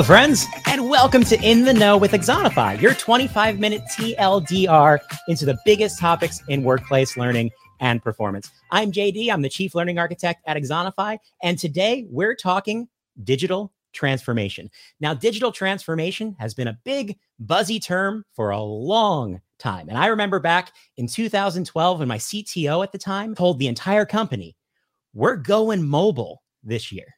Hello, friends, and welcome to In the Know with Axonify, your 25 minute TLDR into the biggest topics in workplace learning and performance. I'm JD, I'm the Chief Learning Architect at Axonify, and today we're talking digital transformation. Now, digital transformation has been a big, buzzy term for a long time. And I remember back in 2012 when my CTO at the time told the entire company, we're going mobile this year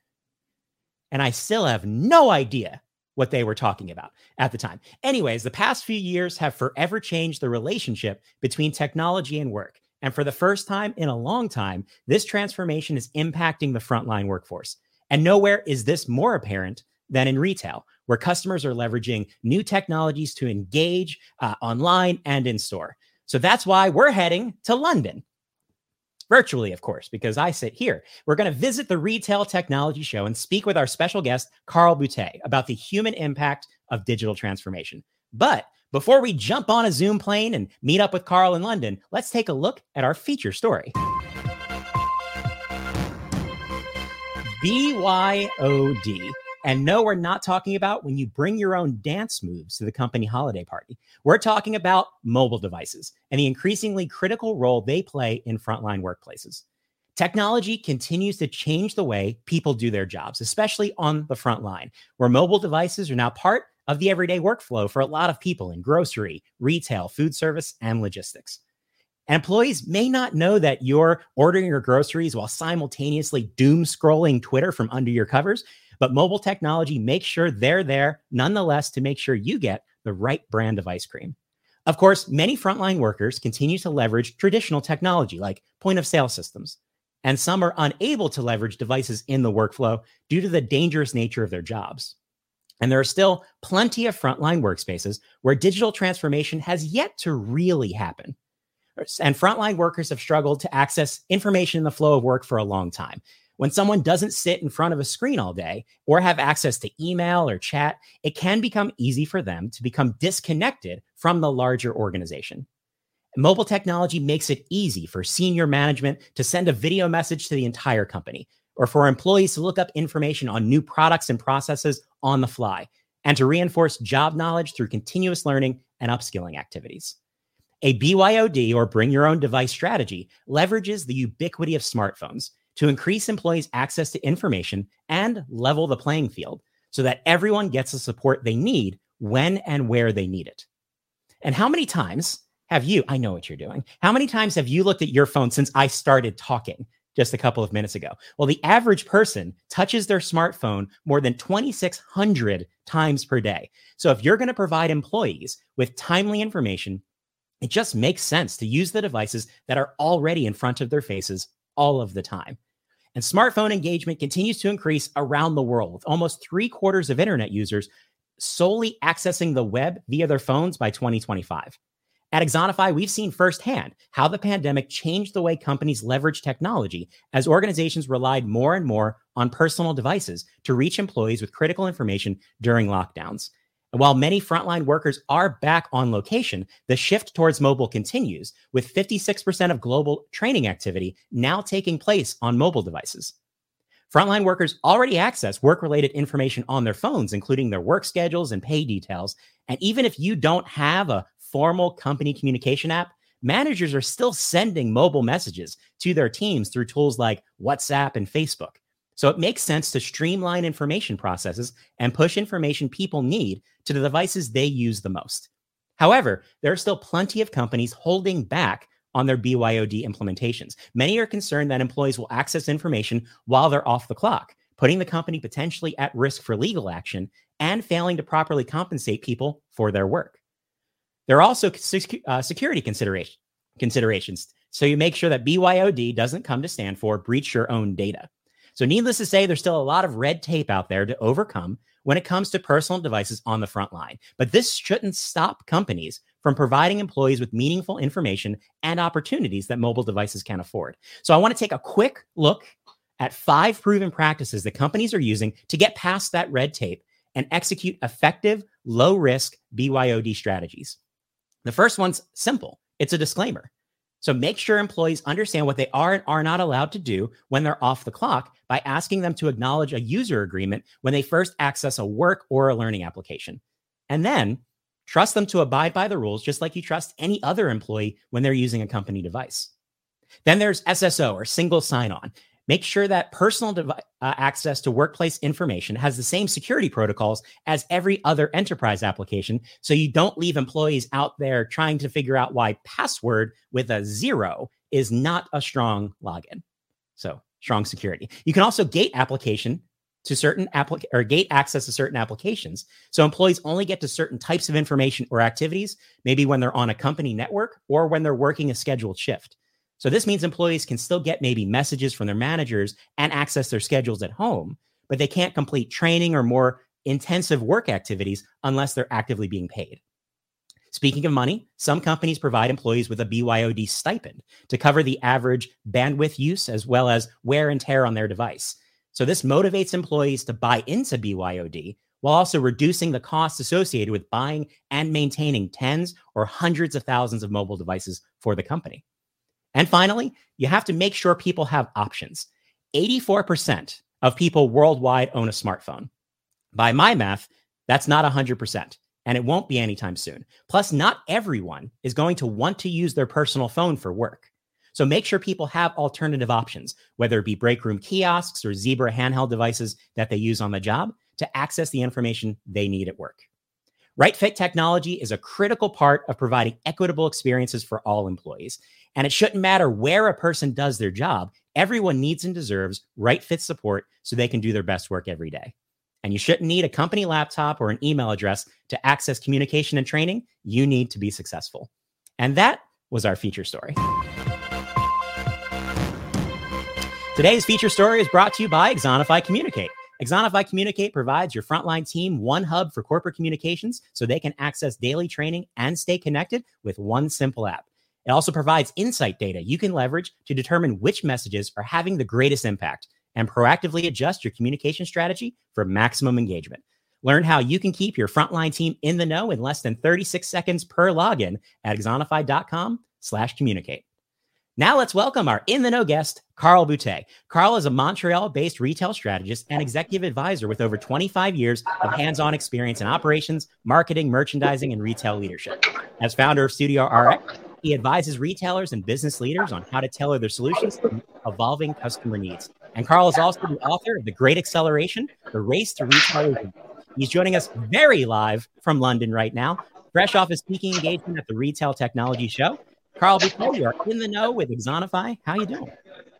and I still have no idea what they were talking about at the time. Anyways, the past few years have forever changed the relationship between technology and work. And for the first time in a long time, this transformation is impacting the frontline workforce. And nowhere is this more apparent than in retail, where customers are leveraging new technologies to engage uh, online and in store. So that's why we're heading to London virtually, of course, because I sit here. We're going to visit the Retail Technology Show and speak with our special guest, Carl Boutet, about the human impact of digital transformation. But before we jump on a Zoom plane and meet up with Carl in London, let's take a look at our feature story. BYOD and no, we're not talking about when you bring your own dance moves to the company holiday party. We're talking about mobile devices and the increasingly critical role they play in frontline workplaces. Technology continues to change the way people do their jobs, especially on the front line, where mobile devices are now part of the everyday workflow for a lot of people in grocery, retail, food service, and logistics. employees may not know that you're ordering your groceries while simultaneously doom scrolling Twitter from under your covers, but mobile technology makes sure they're there nonetheless to make sure you get the right brand of ice cream. Of course, many frontline workers continue to leverage traditional technology like point of sale systems, and some are unable to leverage devices in the workflow due to the dangerous nature of their jobs. And there are still plenty of frontline workspaces where digital transformation has yet to really happen. And frontline workers have struggled to access information in the flow of work for a long time. When someone doesn't sit in front of a screen all day or have access to email or chat, it can become easy for them to become disconnected from the larger organization. Mobile technology makes it easy for senior management to send a video message to the entire company or for employees to look up information on new products and processes on the fly and to reinforce job knowledge through continuous learning and upskilling activities. A BYOD or bring your own device strategy leverages the ubiquity of smartphones to increase employees' access to information and level the playing field so that everyone gets the support they need when and where they need it. And how many times have you, I know what you're doing, how many times have you looked at your phone since I started talking just a couple of minutes ago? Well, the average person touches their smartphone more than 2,600 times per day. So if you're going to provide employees with timely information, it just makes sense to use the devices that are already in front of their faces all of the time. And smartphone engagement continues to increase around the world, with almost three quarters of internet users solely accessing the web via their phones by 2025. At Axonify, we've seen firsthand how the pandemic changed the way companies leverage technology as organizations relied more and more on personal devices to reach employees with critical information during lockdowns. And while many frontline workers are back on location, the shift towards mobile continues, with 56% of global training activity now taking place on mobile devices. Frontline workers already access work related information on their phones, including their work schedules and pay details. And even if you don't have a formal company communication app, managers are still sending mobile messages to their teams through tools like WhatsApp and Facebook. So it makes sense to streamline information processes and push information people need to the devices they use the most. However, there are still plenty of companies holding back on their BYOD implementations. Many are concerned that employees will access information while they're off the clock, putting the company potentially at risk for legal action and failing to properly compensate people for their work. There are also uh, security consideration, considerations, so you make sure that BYOD doesn't come to stand for breach your own data. So, needless to say, there's still a lot of red tape out there to overcome when it comes to personal devices on the front line. But this shouldn't stop companies from providing employees with meaningful information and opportunities that mobile devices can afford. So, I want to take a quick look at five proven practices that companies are using to get past that red tape and execute effective, low risk BYOD strategies. The first one's simple it's a disclaimer. So make sure employees understand what they are and are not allowed to do when they're off the clock by asking them to acknowledge a user agreement when they first access a work or a learning application. And then trust them to abide by the rules just like you trust any other employee when they're using a company device. Then there's SSO or single sign on. Make sure that personal uh, access to workplace information has the same security protocols as every other enterprise application. So you don't leave employees out there trying to figure out why password with a zero is not a strong login. So strong security. You can also gate application to certain applic or gate access to certain applications. So employees only get to certain types of information or activities, maybe when they're on a company network or when they're working a scheduled shift. So this means employees can still get maybe messages from their managers and access their schedules at home, but they can't complete training or more intensive work activities unless they're actively being paid. Speaking of money, some companies provide employees with a BYOD stipend to cover the average bandwidth use as well as wear and tear on their device. So this motivates employees to buy into BYOD while also reducing the costs associated with buying and maintaining tens or hundreds of thousands of mobile devices for the company. And finally, you have to make sure people have options. 84% of people worldwide own a smartphone. By my math, that's not 100%, and it won't be anytime soon. Plus, not everyone is going to want to use their personal phone for work. So make sure people have alternative options, whether it be break room kiosks or Zebra handheld devices that they use on the job to access the information they need at work. Right Fit technology is a critical part of providing equitable experiences for all employees. And it shouldn't matter where a person does their job, everyone needs and deserves right fit support so they can do their best work every day. And you shouldn't need a company laptop or an email address to access communication and training. You need to be successful. And that was our feature story. Today's feature story is brought to you by Axonify Communicate. Axonify Communicate provides your frontline team one hub for corporate communications so they can access daily training and stay connected with one simple app. It also provides insight data you can leverage to determine which messages are having the greatest impact and proactively adjust your communication strategy for maximum engagement. Learn how you can keep your frontline team in the know in less than 36 seconds per login at axonify.com slash communicate. Now let's welcome our in the know guest, Carl Boutet. Carl is a Montreal based retail strategist and executive advisor with over 25 years of hands on experience in operations, marketing, merchandising, and retail leadership. As founder of Studio RX, he advises retailers and business leaders on how to tailor their solutions to evolving customer needs. And Carl is also the author of The Great Acceleration, The Race to Retail. He's joining us very live from London right now, fresh off his speaking engagement at the Retail Technology Show. Carl, before you are in the know with Axonify, how you doing?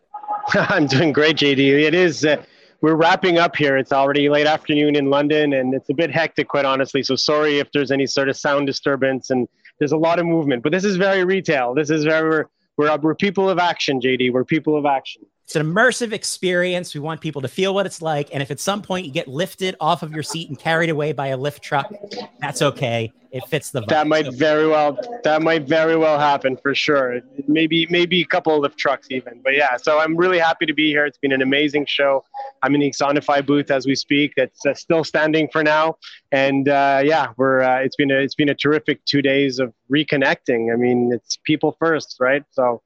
I'm doing great, JD. It is. Uh, we're wrapping up here. It's already late afternoon in London, and it's a bit hectic, quite honestly. So sorry if there's any sort of sound disturbance, and there's a lot of movement. But this is very retail. This is very we're we're, we're people of action, JD. We're people of action. It's an immersive experience. We want people to feel what it's like. And if at some point you get lifted off of your seat and carried away by a lift truck, that's okay. It fits the vibe. That might so, very well that might very well happen for sure. Maybe maybe a couple of lift trucks even. But yeah, so I'm really happy to be here. It's been an amazing show. I'm in the Axonify booth as we speak. That's uh, still standing for now. And uh, yeah, we're uh, it's been a, it's been a terrific two days of reconnecting. I mean, it's people first, right? So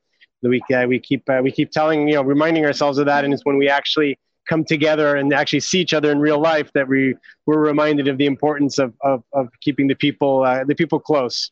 we uh, we keep uh, we keep telling you know reminding ourselves of that, and it's when we actually come together and actually see each other in real life that we we're reminded of the importance of of, of keeping the people uh, the people close.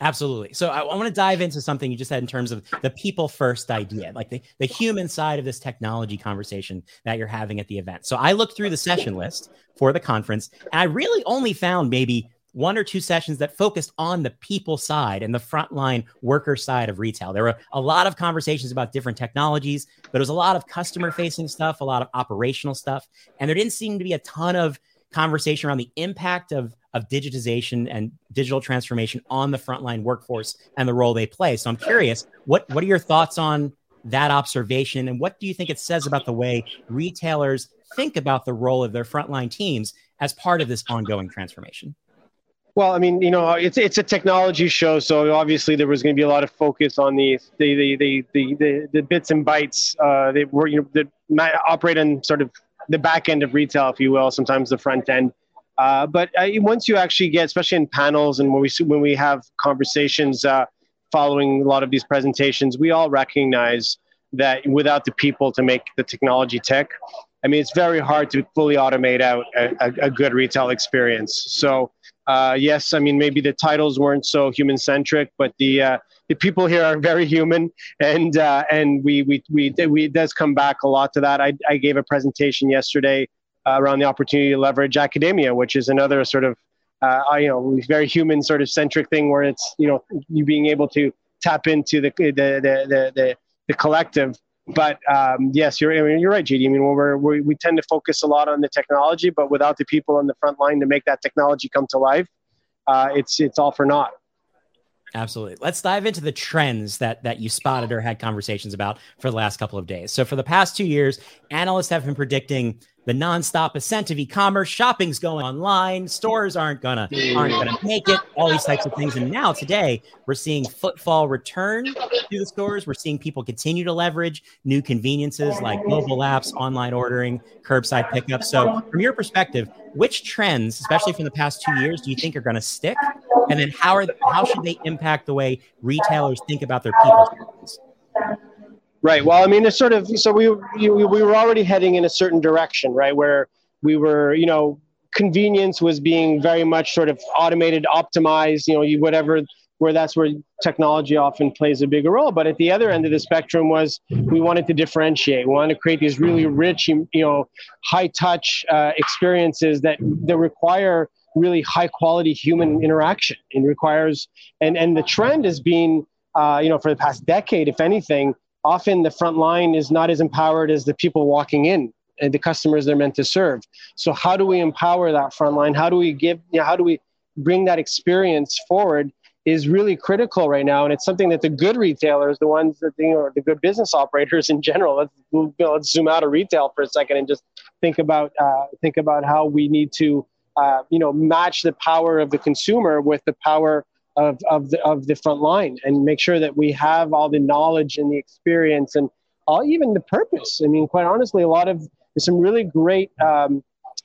Absolutely. So I, I want to dive into something you just said in terms of the people first idea, like the, the human side of this technology conversation that you're having at the event. So I looked through the session list for the conference and I really only found maybe one or two sessions that focused on the people side and the frontline worker side of retail. There were a lot of conversations about different technologies, but it was a lot of customer facing stuff, a lot of operational stuff. And there didn't seem to be a ton of conversation around the impact of, of digitization and digital transformation on the frontline workforce and the role they play. So I'm curious, what, what are your thoughts on that observation? And what do you think it says about the way retailers think about the role of their frontline teams as part of this ongoing transformation? Well, I mean, you know, it's it's a technology show, so obviously there was going to be a lot of focus on the the the the the, the, the bits and bytes uh, that were you know that operate on sort of the back end of retail, if you will, sometimes the front end. Uh, but uh, once you actually get, especially in panels and when we when we have conversations, uh, following a lot of these presentations, we all recognize that without the people to make the technology tick, I mean, it's very hard to fully automate out a, a, a good retail experience. So, uh, yes, I mean, maybe the titles weren't so human centric, but the uh, the people here are very human, and uh, and we, we we we it does come back a lot to that. I, I gave a presentation yesterday uh, around the opportunity to leverage academia, which is another sort of uh, you know very human sort of centric thing where it's you know you being able to tap into the the the the, the collective but um, yes, you're I mean, you're right, JD. I mean, we're, we we tend to focus a lot on the technology, but without the people on the front line to make that technology come to life, uh, it's it's all for naught. Absolutely. Let's dive into the trends that that you spotted or had conversations about for the last couple of days. So for the past two years, analysts have been predicting the nonstop ascent of e-commerce. Shopping's going online. Stores aren't gonna aren't gonna make it. All these types of things. And now today, we're seeing footfall return to the stores. We're seeing people continue to leverage new conveniences like mobile apps, online ordering, curbside pickup. So, from your perspective, which trends, especially from the past two years, do you think are to stick? And then how are how should they impact the way retailers think about their people's Right. Well, I mean, it's sort of so we we we were already heading in a certain direction, right? Where we were, you know, convenience was being very much sort of automated, optimized. You know, you whatever where that's where technology often plays a bigger role. But at the other end of the spectrum was we wanted to differentiate. We wanted to create these really rich, you know, high touch uh, experiences that that require really high quality human interaction. It requires and and the trend has been, uh, you know, for the past decade, if anything often the front line is not as empowered as the people walking in and the customers they're meant to serve. So how do we empower that front line? How do we give, you know, how do we bring that experience forward is really critical right now. And it's something that the good retailers, the ones that, you know, the good business operators in general, let's, let's zoom out of retail for a second and just think about, uh, think about how we need to, uh, you know, match the power of the consumer with the power of, of, the, of the front line and make sure that we have all the knowledge and the experience and all even the purpose. I mean, quite honestly, a lot of some really great um,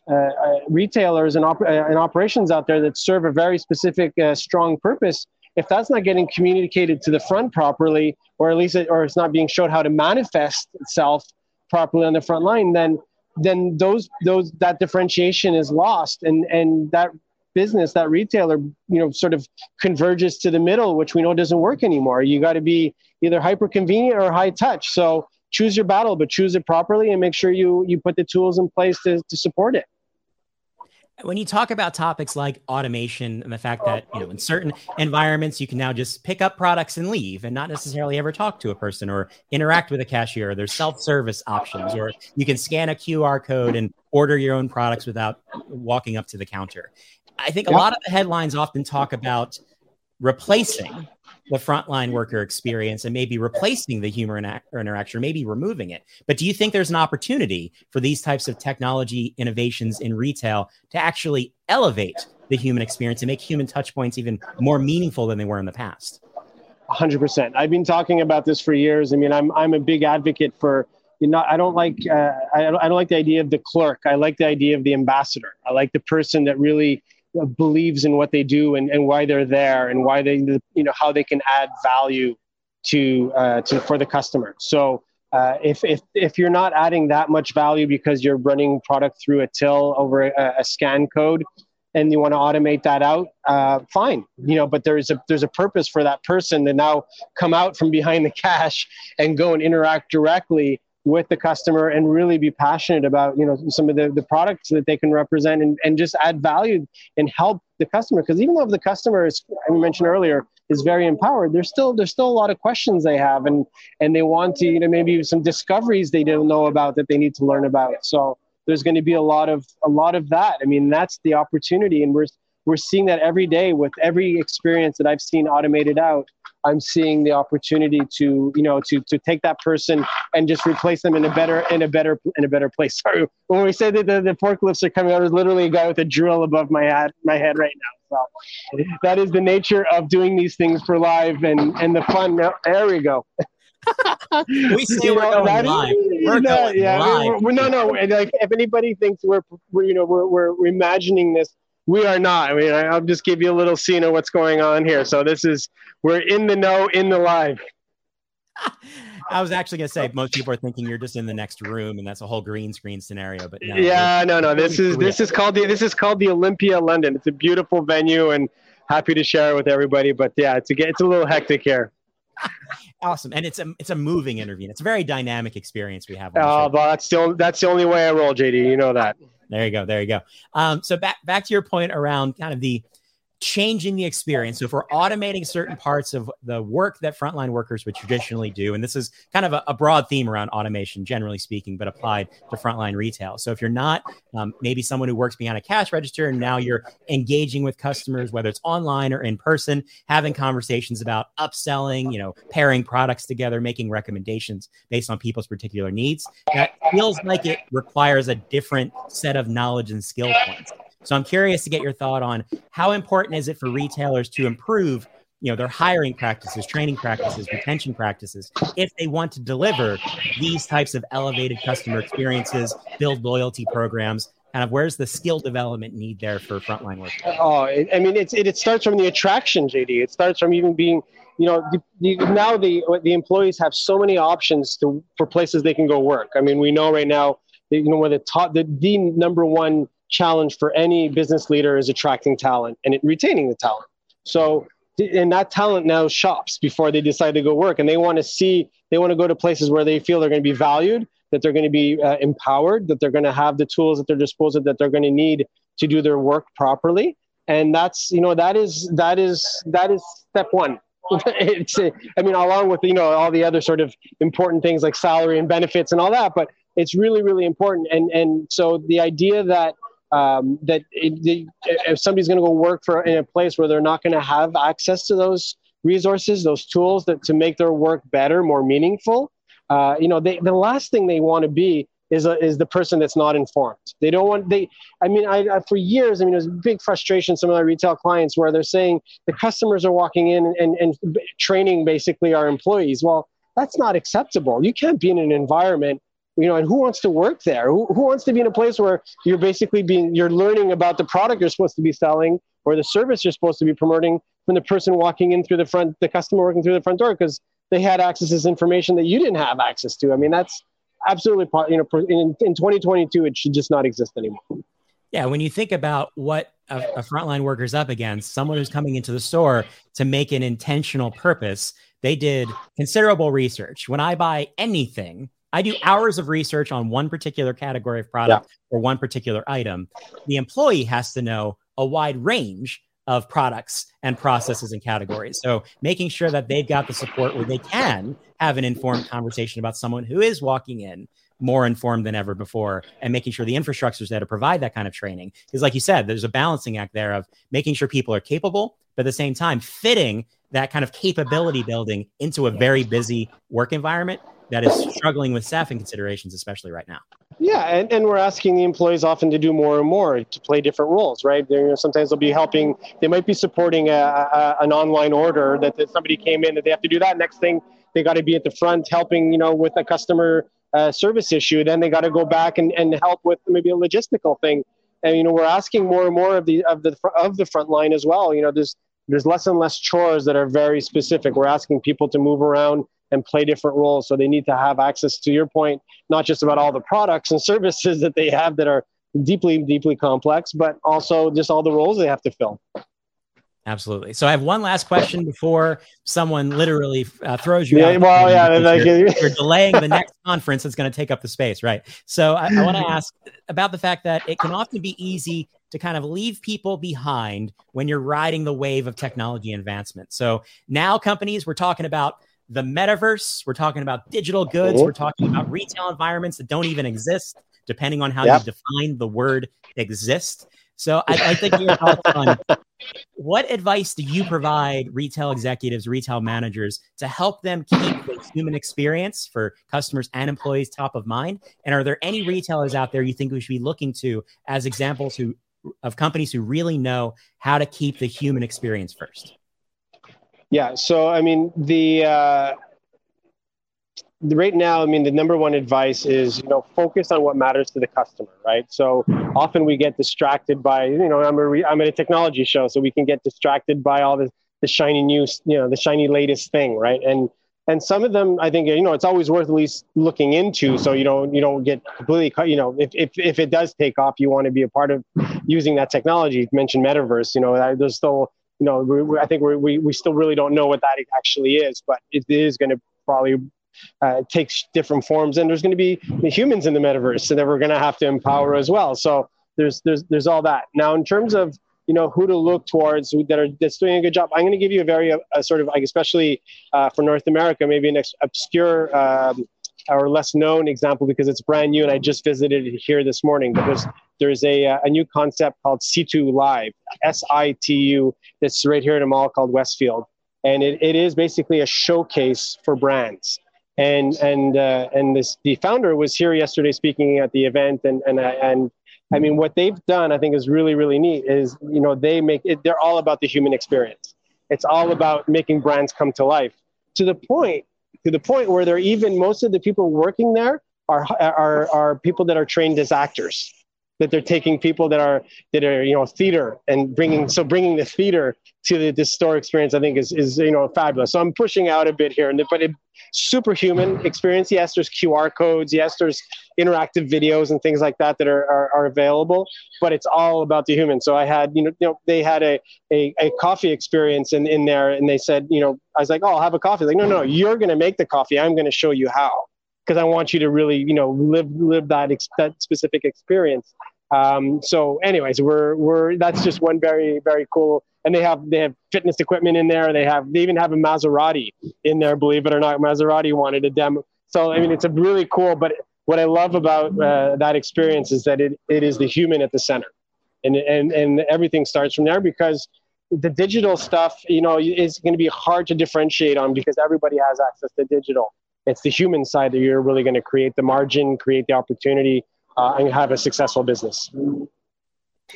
uh, uh, retailers and, op- uh, and operations out there that serve a very specific, uh, strong purpose. If that's not getting communicated to the front properly, or at least, it, or it's not being showed how to manifest itself properly on the front line, then then those those that differentiation is lost, and and that business, that retailer, you know, sort of converges to the middle, which we know doesn't work anymore. You got to be either hyper convenient or high touch. So choose your battle, but choose it properly and make sure you you put the tools in place to, to support it when you talk about topics like automation and the fact that you know in certain environments you can now just pick up products and leave and not necessarily ever talk to a person or interact with a cashier there's self-service options or you can scan a qr code and order your own products without walking up to the counter I think a yep. lot of the headlines often talk about replacing the frontline worker experience and maybe replacing the human interaction, or maybe removing it. But do you think there's an opportunity for these types of technology innovations in retail to actually elevate the human experience and make human touch points even more meaningful than they were in the past? 100%. I've been talking about this for years. I mean, I'm, I'm a big advocate for you know, I don't like uh, I, don't, I don't like the idea of the clerk. I like the idea of the ambassador. I like the person that really believes in what they do and, and why they're there and why they you know how they can add value to uh, to for the customer. So uh, if, if if you're not adding that much value because you're running product through a till over a, a scan code and you want to automate that out uh, fine you know but there's a there's a purpose for that person to now come out from behind the cash and go and interact directly with the customer and really be passionate about you know some of the, the products that they can represent and, and just add value and help the customer. Because even though the customer is I mentioned earlier is very empowered there's still there's still a lot of questions they have and and they want to you know maybe some discoveries they don't know about that they need to learn about. So there's going to be a lot of a lot of that. I mean that's the opportunity and we're we're seeing that every day with every experience that I've seen automated out. I'm seeing the opportunity to, you know, to to take that person and just replace them in a better in a better in a better place. Sorry, when we say that the, the forklifts are coming out, there's literally a guy with a drill above my head my head right now. So that is the nature of doing these things for live and and the fun. There we go. we say you we're know, going live. We're no, going yeah, live. We're, we're, no, no. Like if anybody thinks we're, we're you know we're, we're imagining this We are not. I mean, I'll just give you a little scene of what's going on here. So this is we're in the know, in the live. I was actually going to say most people are thinking you're just in the next room and that's a whole green screen scenario, but no. Yeah, no, no. This is this is called the this is called the Olympia London. It's a beautiful venue and happy to share it with everybody. But yeah, it's a it's a little hectic here. awesome, and it's a it's a moving interview. It's a very dynamic experience we have. Oh, well, that's the only, that's the only way I roll, JD. You know that. There you go. There you go. Um, so back back to your point around kind of the changing the experience. So if we're automating certain parts of the work that frontline workers would traditionally do, and this is kind of a, a broad theme around automation, generally speaking, but applied to frontline retail. So if you're not um, maybe someone who works behind a cash register and now you're engaging with customers, whether it's online or in person, having conversations about upselling, you know, pairing products together, making recommendations based on people's particular needs, that feels like it requires a different set of knowledge and skill points. So I'm curious to get your thought on how important is it for retailers to improve you know their hiring practices training practices retention practices if they want to deliver these types of elevated customer experiences build loyalty programs kind of where's the skill development need there for frontline workers oh i mean it's, it, it starts from the attraction jd it starts from even being you know the, the, now the the employees have so many options to for places they can go work. I mean we know right now that, you know where the top the, the number one challenge for any business leader is attracting talent and retaining the talent. So, and that talent now shops before they decide to go work, and they want to see, they want to go to places where they feel they're going to be valued, that they're going to be uh, empowered, that they're going to have the tools at their disposal that they're going to need to do their work properly. And that's, you know, that is that is that is step one. it's, I mean, along with you know all the other sort of important things like salary and benefits and all that, but it's really really important. And and so the idea that um, that it, if somebody's going to go work for in a place where they're not going to have access to those resources, those tools that to make their work better, more meaningful, uh, you know, they, the last thing they want to be is a, is the person that's not informed. They don't want they. I mean, I, I for years, I mean, there's big frustration. Some of my retail clients where they're saying the customers are walking in and, and, and training basically our employees. Well, that's not acceptable. You can't be in an environment you know and who wants to work there? Who, who wants to be in a place where you're basically being you're learning about the product you're supposed to be selling or the service you're supposed to be promoting from the person walking in through the front the customer working through the front door because they had access to information that you didn't have access to. I mean that's absolutely you know in, in 2022 it should just not exist anymore. Yeah when you think about what a, a frontline is up against someone who's coming into the store to make an intentional purpose they did considerable research. When i buy anything I do hours of research on one particular category of product yeah. or one particular item. The employee has to know a wide range of products and processes and categories. So making sure that they've got the support where they can have an informed conversation about someone who is walking in more informed than ever before and making sure the infrastructure is there to provide that kind of training. Because like you said, there's a balancing act there of making sure people are capable, but at the same time fitting that kind of capability building into a very busy work environment that is struggling with staffing considerations, especially right now. Yeah, and, and we're asking the employees often to do more and more to play different roles, right? They're, you know, sometimes they'll be helping, they might be supporting a, a, an online order that, that somebody came in that they have to do that. Next thing, they got to be at the front helping, you know, with a customer uh, service issue. Then they got to go back and, and help with maybe a logistical thing. And you know, we're asking more and more of the of the of the front line as well. You know, there's there's less and less chores that are very specific. We're asking people to move around and play different roles. So they need to have access to your point, not just about all the products and services that they have that are deeply, deeply complex, but also just all the roles they have to fill. Absolutely. So I have one last question before someone literally uh, throws you yeah, out. Well, yeah, like, you're, you're, delaying the next conference that's going to take up the space, right? So I, I want to ask about the fact that it can often be easy to kind of leave people behind when you're riding the wave of technology advancement. So now companies, we're talking about the metaverse. We're talking about digital goods. We're talking about retail environments that don't even exist, depending on how yep. you define the word exist. So like to get your thoughts on what advice do you provide retail executives, retail managers to help them keep the human experience for customers and employees top of mind? And are there any retailers out there you think we should be looking to as examples who of companies who really know how to keep the human experience first? Yeah. So I mean, the uh, right now, I mean, the number one advice is, you know, focus on what matters to the customer, right? So often we get distracted by, you know, I'm, a re- I'm at a technology show, so we can get distracted by all the, the shiny new, you know, the shiny latest thing, right? And and some of them, I think, you know, it's always worth at least looking into, so you don't you don't get completely, cut you know, if if if it does take off, you want to be a part of using that technology. You mentioned metaverse, you know, there's still you know, we, I think we we still really don't know what that actually is, but it is going to probably uh, takes different forms, and there's going to be humans in the metaverse, so that we're going to have to empower as well. So there's there's there's all that. Now, in terms of you know who to look towards that are that's doing a good job, I'm going to give you a very uh, sort of like especially uh, for North America, maybe an ex- obscure. Um, or less known example because it's brand new and I just visited it here this morning. But there's there's a, uh, a new concept called Situ Live, S I T U, that's right here in a mall called Westfield. And it, it is basically a showcase for brands and and uh, and this the founder was here yesterday speaking at the event and and uh, and I mean what they've done I think is really really neat is you know they make it they're all about the human experience. It's all about making brands come to life to the point to the point where they're even most of the people working there are are are people that are trained as actors that they're taking people that are that are you know theater and bringing so bringing the theater to the, store experience i think is is you know fabulous. So i'm pushing out a bit here and but it superhuman experience. Yes there's qr codes. Yes there's interactive videos and things like that that are, are, are available but it's all about the human. So i had you know, you know they had a, a, a coffee experience in, in there and they said you know i was like oh i'll have a coffee. Like no no you're going to make the coffee. I'm going to show you how because I want you to really, you know, live live that, ex- that specific experience. Um, so, anyways, we're we're that's just one very very cool. And they have they have fitness equipment in there. They have they even have a Maserati in there. Believe it or not, Maserati wanted a demo. So I mean, it's a really cool. But what I love about uh, that experience is that it, it is the human at the center, and and and everything starts from there because the digital stuff, you know, is going to be hard to differentiate on because everybody has access to digital. It's the human side that you're really going to create the margin, create the opportunity, uh, and have a successful business.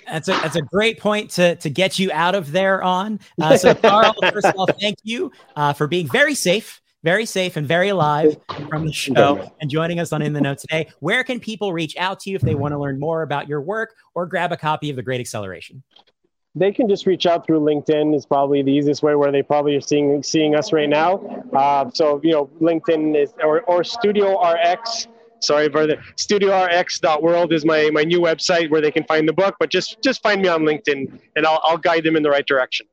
That's a that's a great point to to get you out of there on. Uh, so, Carl, first of all, thank you uh, for being very safe, very safe, and very alive from the show and joining us on In the Know today. Where can people reach out to you if they want to learn more about your work or grab a copy of the Great Acceleration? They can just reach out through LinkedIn. is probably the easiest way where they probably are seeing seeing us right now. Uh, so you know, LinkedIn is or or Studio RX sorry for the studio studiorx.world is my, my new website where they can find the book but just just find me on linkedin and i'll, I'll guide them in the right direction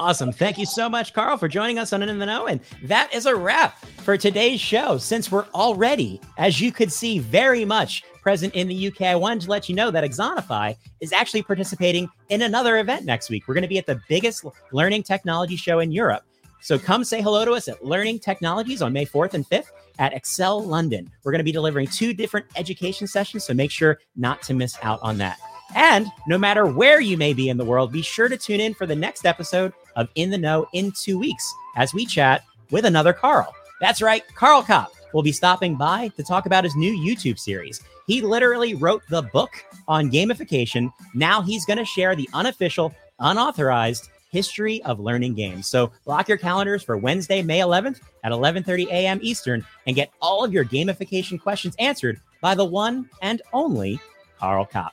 Awesome. Thank you so much, Carl, for joining us on In the Know. And that is a wrap for today's show. Since we're already, as you could see, very much present in the UK, I wanted to let you know that Axonify is actually participating in another event next week. We're going to be at the biggest learning technology show in Europe. So come say hello to us at Learning Technologies on May 4th and 5th at Excel London. We're going to be delivering two different education sessions, so make sure not to miss out on that. And no matter where you may be in the world, be sure to tune in for the next episode of In the Know in two weeks as we chat with another Carl. That's right, Karl Kapp will be stopping by to talk about his new YouTube series. He literally wrote the book on gamification. Now he's going to share the unofficial, unauthorized history of learning games. So block your calendars for Wednesday, May 11th at 11:30 a.m. Eastern and get all of your gamification questions answered by the one and only Karl Kapp.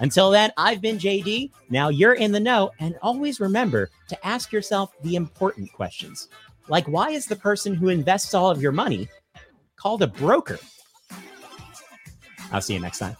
Until then, I've been JD. Now you're in the know and always remember to ask yourself the important questions. Like why is the person who invests all of your money called a broker? I'll see you next time.